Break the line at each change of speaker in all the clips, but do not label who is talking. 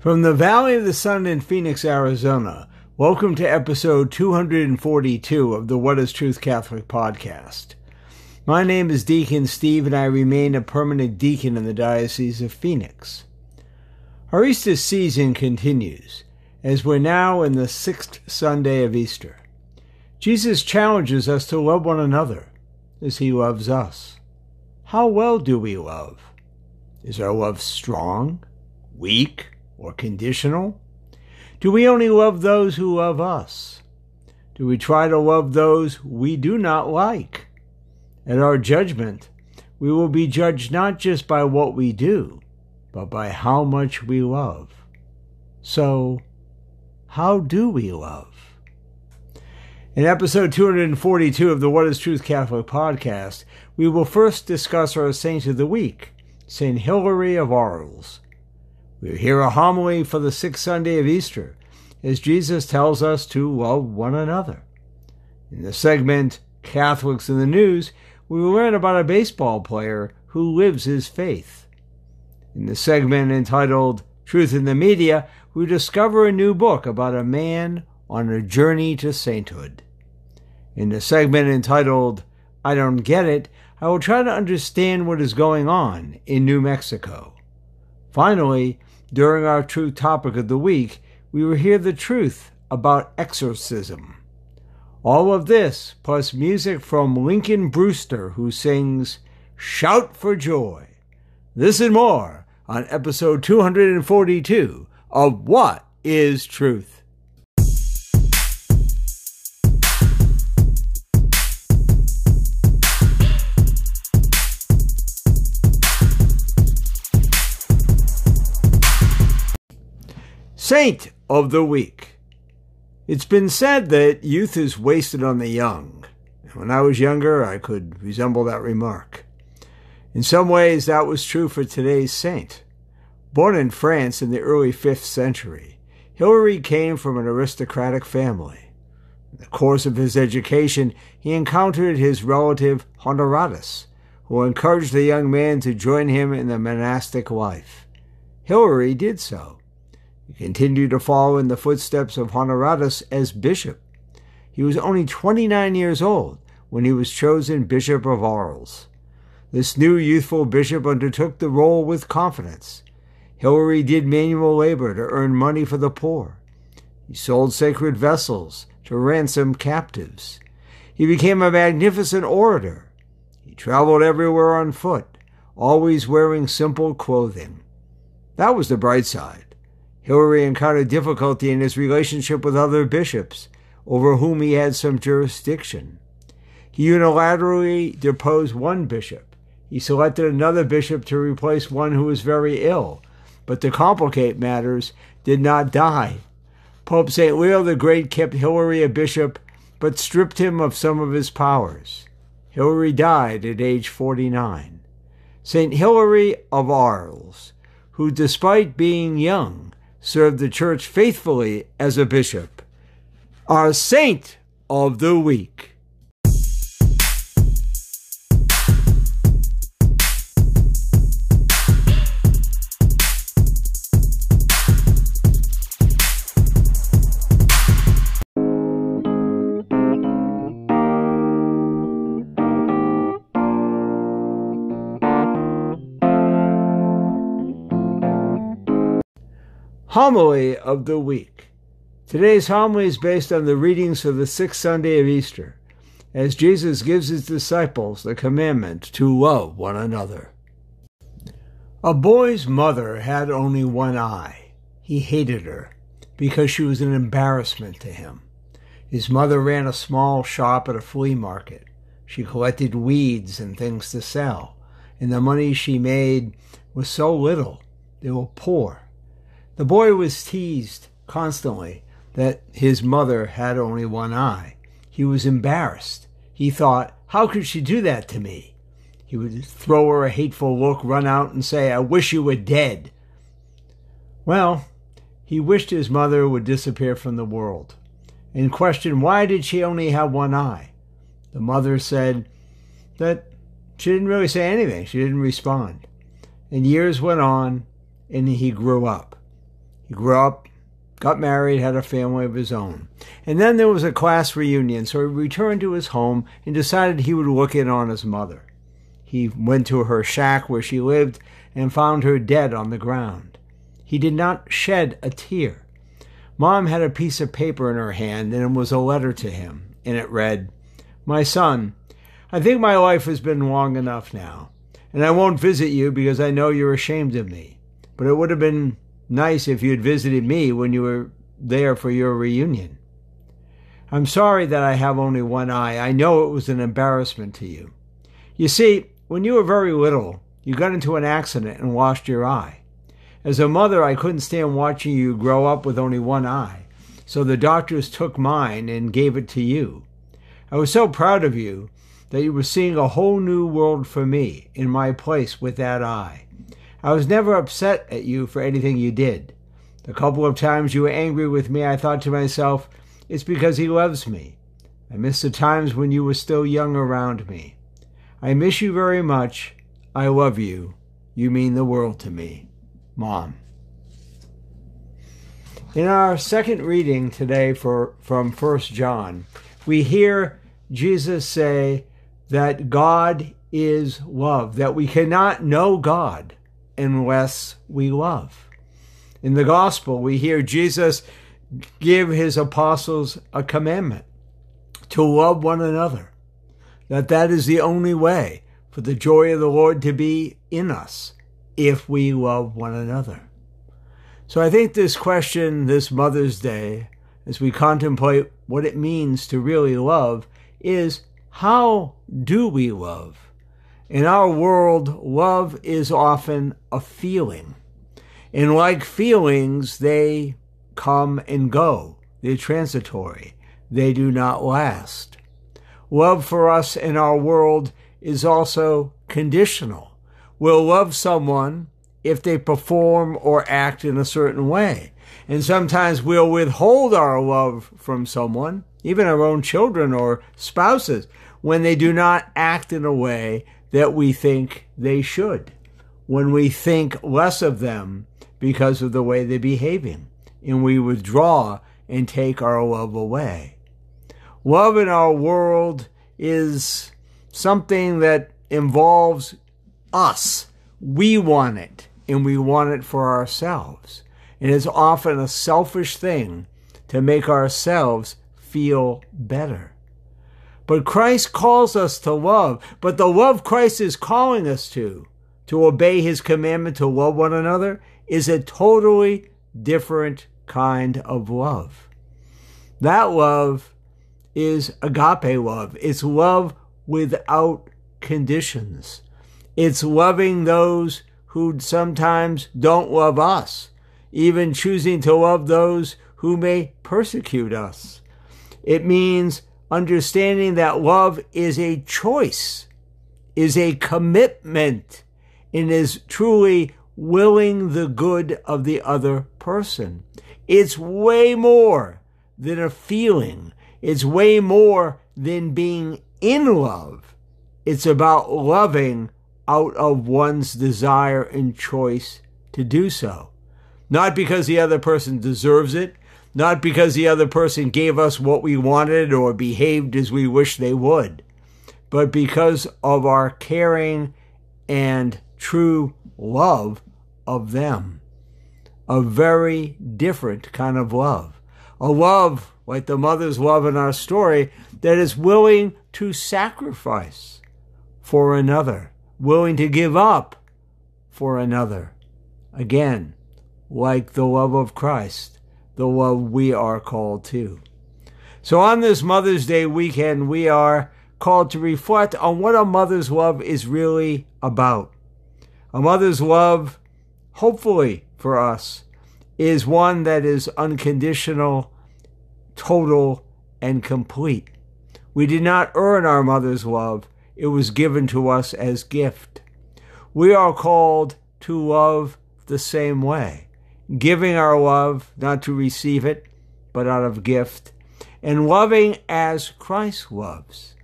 From the Valley of the Sun in Phoenix, Arizona, welcome to episode 242 of the What is Truth Catholic podcast. My name is Deacon Steve, and I remain a permanent deacon in the Diocese of Phoenix. Our Easter season continues, as we're now in the sixth Sunday of Easter. Jesus challenges us to love one another as he loves us. How well do we love? Is our love strong, weak, or conditional? Do we only love those who love us? Do we try to love those we do not like? At our judgment, we will be judged not just by what we do, but by how much we love. So, how do we love? In episode 242 of the What is Truth Catholic podcast, we will first discuss our saint of the week, St. Hilary of Arles. We hear a homily for the sixth Sunday of Easter, as Jesus tells us to love one another. In the segment Catholics in the News, we learn about a baseball player who lives his faith. In the segment entitled Truth in the Media, we discover a new book about a man on a journey to sainthood. In the segment entitled I Don't Get It, I will try to understand what is going on in New Mexico. Finally, during our true topic of the week, we will hear the truth about exorcism. All of this, plus music from Lincoln Brewster, who sings Shout for Joy. This and more on episode 242 of What is Truth? Saint of the Week. It's been said that youth is wasted on the young. When I was younger, I could resemble that remark. In some ways, that was true for today's saint. Born in France in the early 5th century, Hilary came from an aristocratic family. In the course of his education, he encountered his relative Honoratus, who encouraged the young man to join him in the monastic life. Hilary did so. He continued to follow in the footsteps of Honoratus as bishop. He was only 29 years old when he was chosen Bishop of Arles. This new youthful bishop undertook the role with confidence. Hilary did manual labor to earn money for the poor. He sold sacred vessels to ransom captives. He became a magnificent orator. He traveled everywhere on foot, always wearing simple clothing. That was the bright side. Hilary encountered difficulty in his relationship with other bishops, over whom he had some jurisdiction. He unilaterally deposed one bishop. He selected another bishop to replace one who was very ill, but to complicate matters, did not die. Pope St. Leo the Great kept Hilary a bishop, but stripped him of some of his powers. Hilary died at age 49. St. Hilary of Arles, who, despite being young, served the church faithfully as a bishop. Our saint of the week. Homily of the Week. Today's homily is based on the readings for the sixth Sunday of Easter, as Jesus gives his disciples the commandment to love one another. A boy's mother had only one eye. He hated her because she was an embarrassment to him. His mother ran a small shop at a flea market. She collected weeds and things to sell, and the money she made was so little they were poor. The boy was teased constantly that his mother had only one eye. He was embarrassed. He thought, How could she do that to me? He would throw her a hateful look, run out, and say, I wish you were dead. Well, he wished his mother would disappear from the world and questioned why did she only have one eye. The mother said that she didn't really say anything. She didn't respond. And years went on, and he grew up. He grew up, got married, had a family of his own. And then there was a class reunion, so he returned to his home and decided he would look in on his mother. He went to her shack where she lived and found her dead on the ground. He did not shed a tear. Mom had a piece of paper in her hand, and it was a letter to him, and it read, My son, I think my life has been long enough now, and I won't visit you because I know you're ashamed of me. But it would have been nice if you had visited me when you were there for your reunion. I'm sorry that I have only one eye. I know it was an embarrassment to you. You see, when you were very little, you got into an accident and lost your eye. As a mother, I couldn't stand watching you grow up with only one eye, so the doctors took mine and gave it to you. I was so proud of you that you were seeing a whole new world for me in my place with that eye. I was never upset at you for anything you did. The couple of times you were angry with me, I thought to myself, it's because he loves me. I miss the times when you were still young around me. I miss you very much. I love you. You mean the world to me. Mom. In our second reading today for, from 1 John, we hear Jesus say that God is love, that we cannot know God unless we love. In the gospel, we hear Jesus give his apostles a commandment to love one another that that is the only way for the joy of the Lord to be in us if we love one another. So I think this question this Mother's Day, as we contemplate what it means to really love, is how do we love? In our world, love is often a feeling. And like feelings, they come and go. They're transitory. They do not last. Love for us in our world is also conditional. We'll love someone if they perform or act in a certain way. And sometimes we'll withhold our love from someone, even our own children or spouses, when they do not act in a way that we think they should, when we think less of them because of the way they're behaving, and we withdraw and take our love away. Love in our world is something that involves us. We want it, and we want it for ourselves. And it's often a selfish thing to make ourselves feel better. But Christ calls us to love. But the love Christ is calling us to, to obey his commandment to love one another, is a totally different kind of love. That love is agape love. It's love without conditions. It's loving those who sometimes don't love us, even choosing to love those who may persecute us. It means understanding that love is a choice, is a commitment, and is truly willing the good of the other person. It's way more than a feeling it's way more than being in love. It's about loving out of one's desire and choice to do so. Not because the other person deserves it, not because the other person gave us what we wanted or behaved as we wish they would, but because of our caring and true love of them. A very different kind of love. A love like the mother's love in our story, that is willing to sacrifice for another, willing to give up for another. Again, like the love of Christ, the love we are called to. So on this Mother's Day weekend, we are called to reflect on what a mother's love is really about. A mother's love, hopefully for us, is one that is unconditional total, and complete. We did not earn our mother's love, it was given to us as gift. We are called to love the same way, giving our love not to receive it, but out of gift, and loving as Christ loves,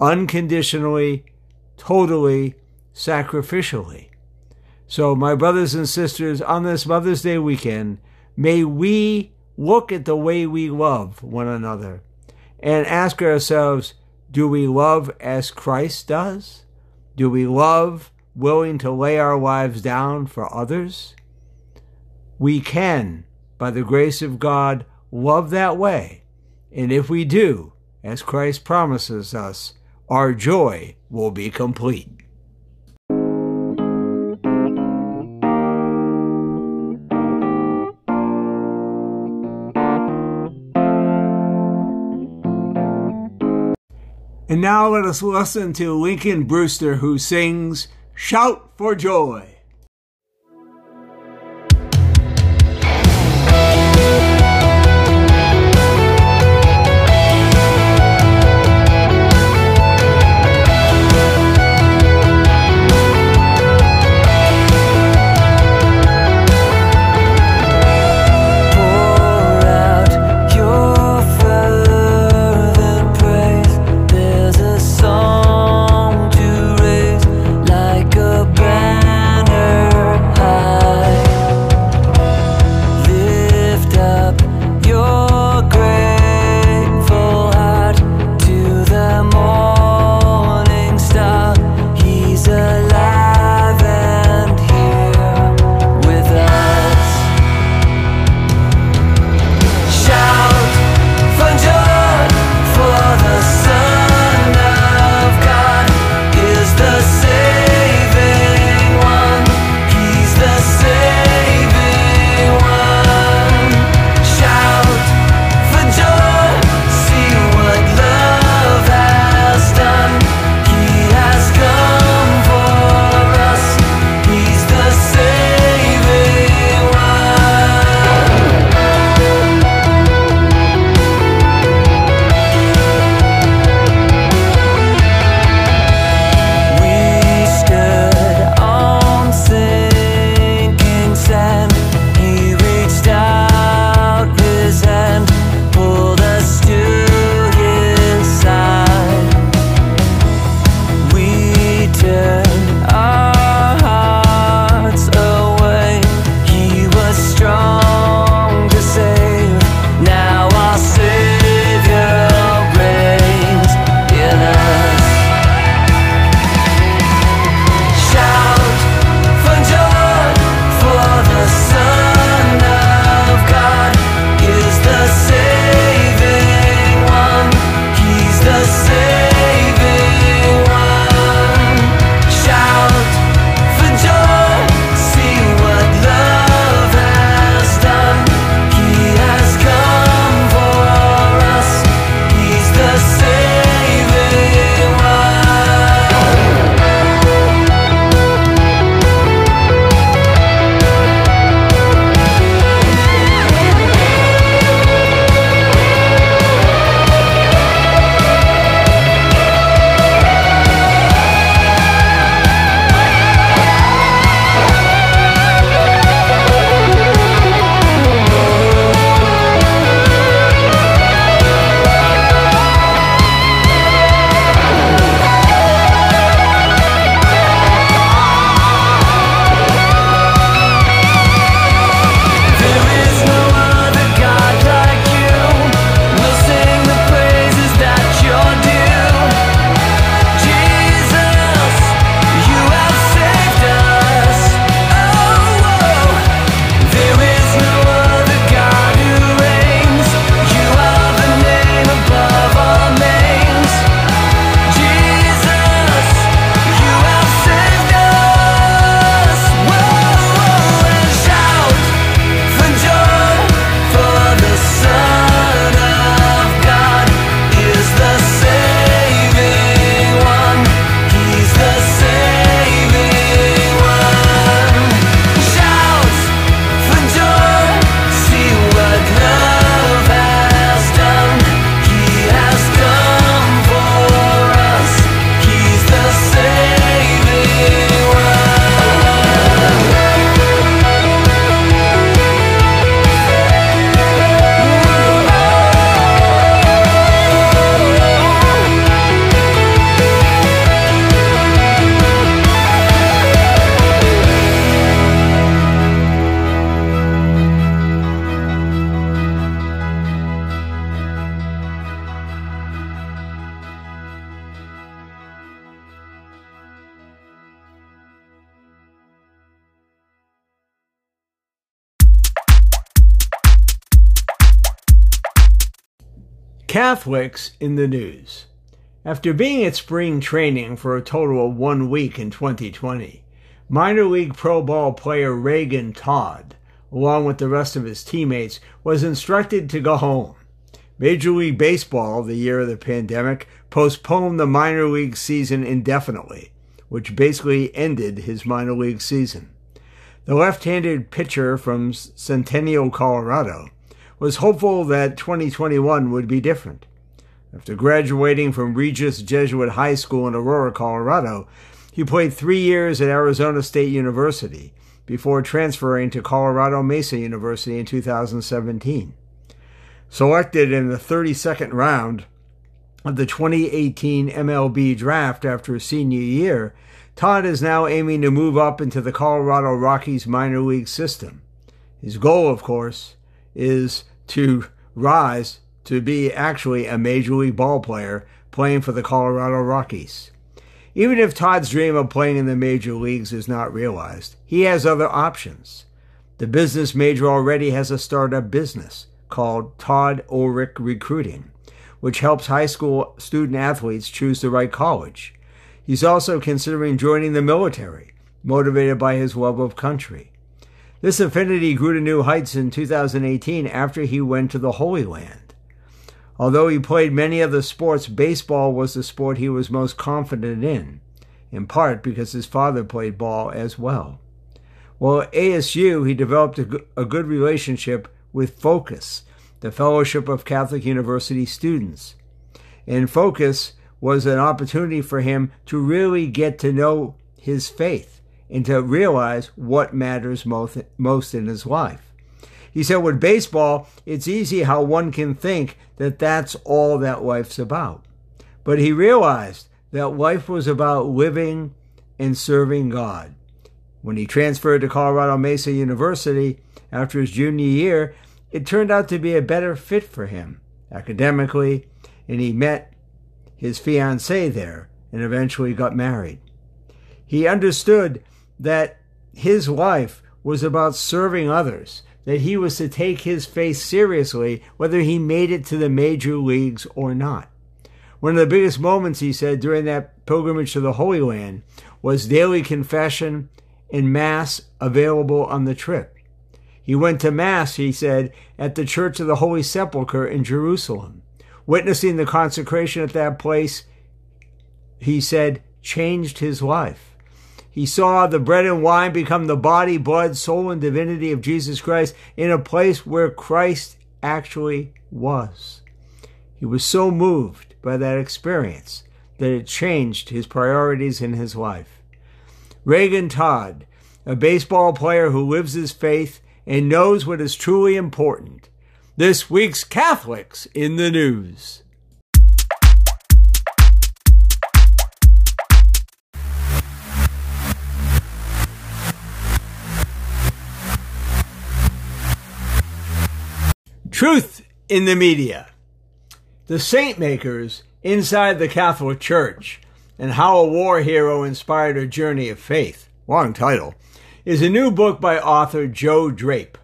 unconditionally, totally, sacrificially. So, my brothers and sisters, on this Mother's Day weekend, may we look at the way we love one another and ask ourselves do we love as Christ does? Do we love willing to lay our lives down for others? We can, by the grace of God, love that way. And if we do, as Christ promises us, our joy will be complete. And now let us listen to Lincoln Brewster, who sings Shout for Joy. Catholics in the news. After being at spring training for a total of one week in 2020, minor league pro ball player Reagan Todd, along with the rest of his teammates, was instructed to go home. Major League Baseball, the year of the pandemic, postponed the minor league season indefinitely, which basically ended his minor league season. The left handed pitcher from Centennial, Colorado, was hopeful that 2021 would be different. After graduating from Regis Jesuit High School in Aurora, Colorado, he played three years at Arizona State University before transferring to Colorado Mesa University in 2017. Selected in the 32nd round of the 2018 MLB draft after his senior year, Todd is now aiming to move up into the Colorado Rockies minor league system. His goal, of course, is to rise to be actually a major league ball player playing for the Colorado Rockies. Even if Todd's dream of playing in the major leagues is not realized, he has other options. The business major already has a startup business called Todd Ulrich Recruiting, which helps high school student athletes choose the right college. He's also considering joining the military, motivated by his love of country. This affinity grew to new heights in 2018 after he went to the Holy Land. Although he played many other sports, baseball was the sport he was most confident in, in part because his father played ball as well. While at ASU, he developed a good relationship with Focus, the Fellowship of Catholic University Students. And Focus was an opportunity for him to really get to know his faith and to realize what matters most, most in his life. He said, with baseball, it's easy how one can think that that's all that life's about. But he realized that life was about living and serving God. When he transferred to Colorado Mesa University after his junior year, it turned out to be a better fit for him academically, and he met his fiancee there and eventually got married. He understood that his life was about serving others, that he was to take his faith seriously, whether he made it to the major leagues or not. One of the biggest moments, he said, during that pilgrimage to the Holy Land was daily confession and Mass available on the trip. He went to Mass, he said, at the Church of the Holy Sepulchre in Jerusalem. Witnessing the consecration at that place, he said, changed his life. He saw the bread and wine become the body, blood, soul, and divinity of Jesus Christ in a place where Christ actually was. He was so moved by that experience that it changed his priorities in his life. Reagan Todd, a baseball player who lives his faith and knows what is truly important. This week's Catholics in the News. Truth in the media. The Saint Makers inside the Catholic Church and how a war hero inspired a journey of faith. Long title. Is a new book by author Joe Drape.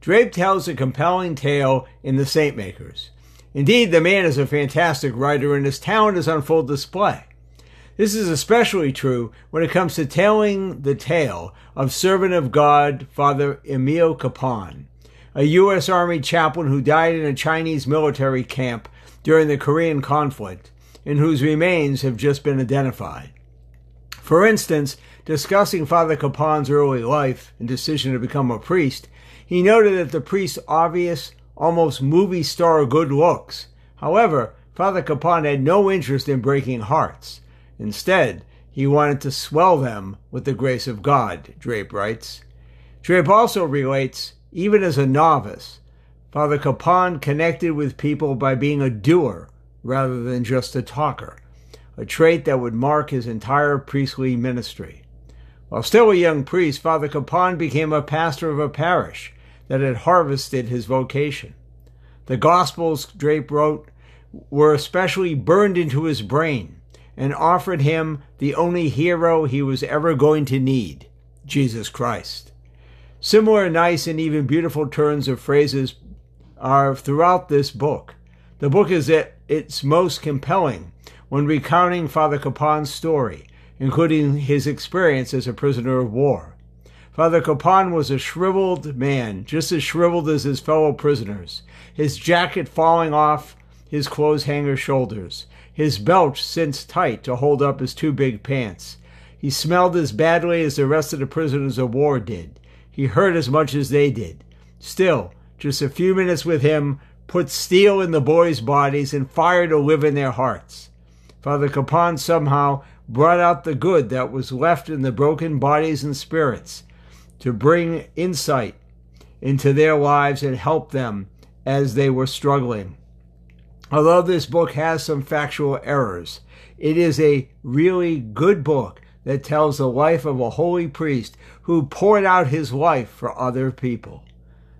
Drape tells a compelling tale in The Saint Makers. Indeed, the man is a fantastic writer and his talent is on full display. This is especially true when it comes to telling the tale of servant of God, Father Emil Kapaun, a U.S. Army chaplain who died in a Chinese military camp during the Korean conflict, and whose remains have just been identified. For instance, discussing Father Kapaun's early life and decision to become a priest, he noted that the priest's obvious, almost movie star good looks. However, Father Kapaun had no interest in breaking hearts. Instead, he wanted to swell them with the grace of God, Drape writes. Drape also relates even as a novice, Father Kapaun connected with people by being a doer rather than just a talker, a trait that would mark his entire priestly ministry. While still a young priest, Father Kapaun became a pastor of a parish that had harvested his vocation. The Gospels, Drape wrote, were especially burned into his brain and offered him the only hero he was ever going to need Jesus Christ. Similar nice and even beautiful turns of phrases are throughout this book. The book is at its most compelling when recounting Father Kapaun's story, including his experience as a prisoner of war. Father Kapaun was a shriveled man, just as shriveled as his fellow prisoners, his jacket falling off his clothes hanger shoulders, his belt cinched tight to hold up his two big pants. He smelled as badly as the rest of the prisoners of war did. He hurt as much as they did. Still, just a few minutes with him put steel in the boys' bodies and fire to live in their hearts. Father Kapaun somehow brought out the good that was left in the broken bodies and spirits to bring insight into their lives and help them as they were struggling. Although this book has some factual errors, it is a really good book that tells the life of a holy priest who poured out his life for other people.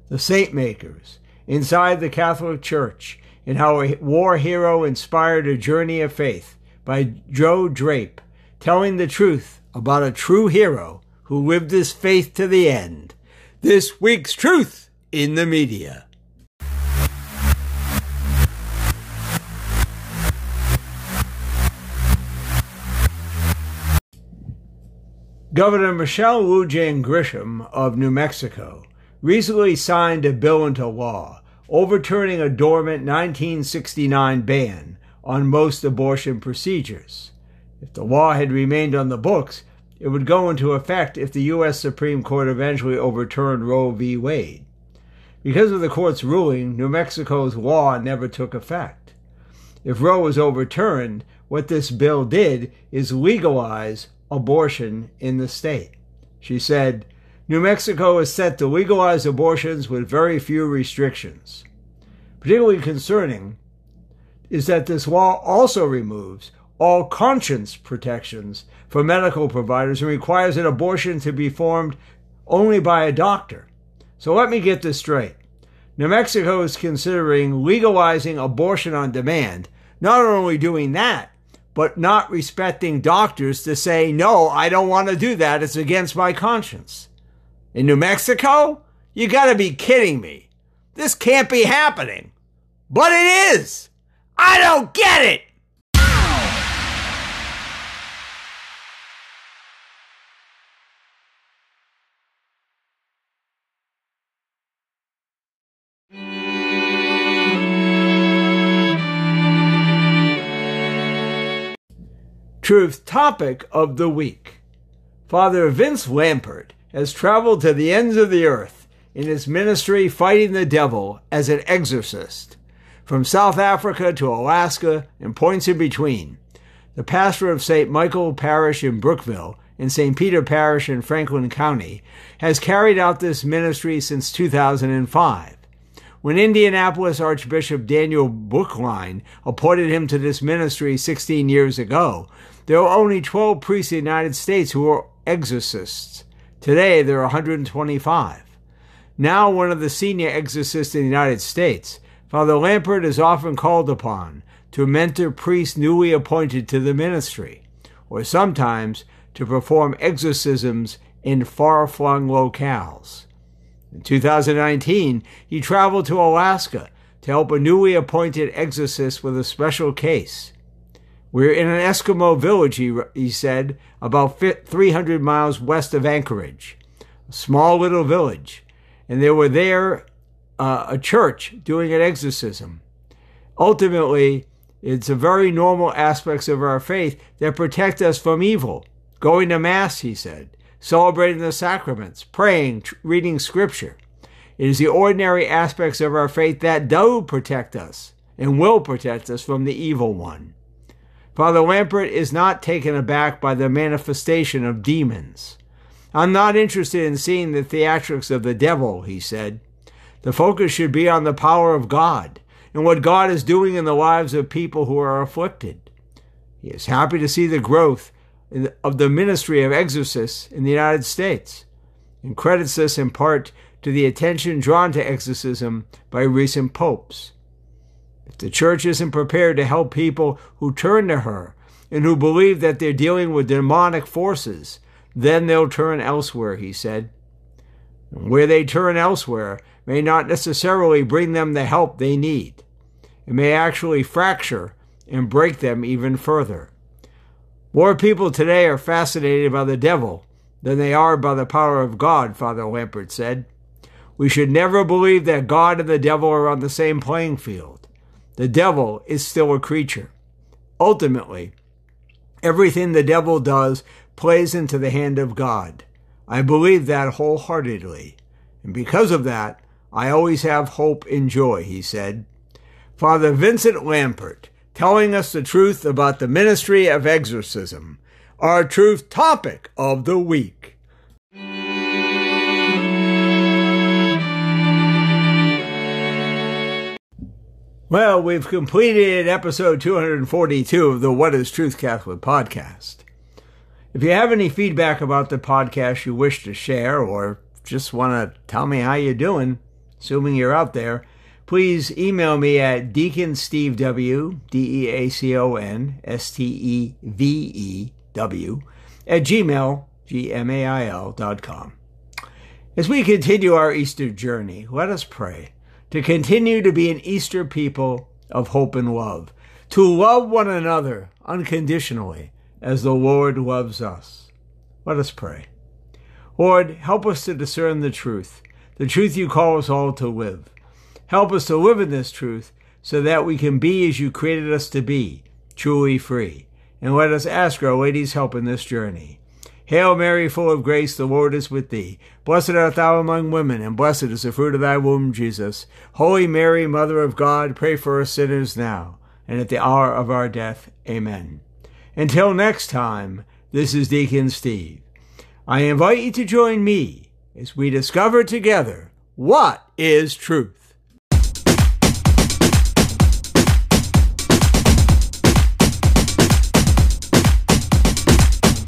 The Saint Makers, Inside the Catholic Church, and how a war hero inspired a journey of faith by Joe Drape, telling the truth about a true hero who lived his faith to the end. This week's Truth in the Media. Governor Michelle Lujan Grisham of New Mexico recently signed a bill into law overturning a dormant 1969 ban on most abortion procedures. If the law had remained on the books, it would go into effect if the U.S. Supreme Court eventually overturned Roe v. Wade. Because of the court's ruling, New Mexico's law never took effect. If Roe was overturned, what this bill did is legalize abortion in the state. She said, New Mexico is set to legalize abortions with very few restrictions. Particularly concerning is that this law also removes all conscience protections for medical providers and requires an abortion to be formed only by a doctor. So let me get this straight. New Mexico is considering legalizing abortion on demand, not only doing that, but not respecting doctors to say, no, I don't want to do that. It's against my conscience. In New Mexico? You gotta be kidding me. This can't be happening. But it is. I don't get it. Truth topic of the week. Father Vince Lampert has traveled to the ends of the earth in his ministry fighting the devil as an exorcist, from South Africa to Alaska and points in between. The pastor of St. Michael Parish in Brookville and St. Peter Parish in Franklin County has carried out this ministry since 2005. When Indianapolis Archbishop Daniel Buechlein appointed him to this ministry 16 years ago, there were only 12 priests in the United States who were exorcists. Today, there are 125. Now, one of the senior exorcists in the United States, Father Lampert is often called upon to mentor priests newly appointed to the ministry, or sometimes to perform exorcisms in far flung locales. In 2019, he traveled to Alaska to help a newly appointed exorcist with a special case. We're in an Eskimo village, he, he said, about 300 miles west of Anchorage, a small little village. And there were there uh, a church doing an exorcism. Ultimately, it's a very normal aspects of our faith that protect us from evil. Going to Mass, he said, celebrating the sacraments, praying, reading scripture. It is the ordinary aspects of our faith that do protect us and will protect us from the evil one. Father Lampert is not taken aback by the manifestation of demons. I'm not interested in seeing the theatrics of the devil, he said. The focus should be on the power of God and what God is doing in the lives of people who are afflicted. He is happy to see the growth of the ministry of exorcists in the United States and credits this in part to the attention drawn to exorcism by recent popes. If the church isn't prepared to help people who turn to her and who believe that they're dealing with demonic forces, then they'll turn elsewhere, he said. Where they turn elsewhere may not necessarily bring them the help they need. It may actually fracture and break them even further. More people today are fascinated by the devil than they are by the power of God, Father Lampert said. We should never believe that God and the devil are on the same playing field. The devil is still a creature. Ultimately, everything the devil does plays into the hand of God. I believe that wholeheartedly. And because of that, I always have hope and joy, he said. Father Vincent Lampert, telling us the truth about the ministry of exorcism, our truth topic of the week. Well, we've completed episode 242 of the What is Truth Catholic podcast. If you have any feedback about the podcast you wish to share or just want to tell me how you're doing, assuming you're out there, please email me at deaconstevew, D-E-A-C-O-N-S-T-E-V-E-W, at gmail, G-M-A-I-L dot com. As we continue our Easter journey, let us pray to continue to be an Easter people of hope and love, to love one another unconditionally as the Lord loves us. Let us pray. Lord, help us to discern the truth, the truth you call us all to live. Help us to live in this truth so that we can be as you created us to be, truly free. And let us ask Our Lady's help in this journey. Hail Mary, full of grace, the Lord is with thee. Blessed art thou among women, and blessed is the fruit of thy womb, Jesus. Holy Mary, Mother of God, pray for us sinners now, and at the hour of our death. Amen. Until next time, this is Deacon Steve. I invite you to join me as we discover together what is truth.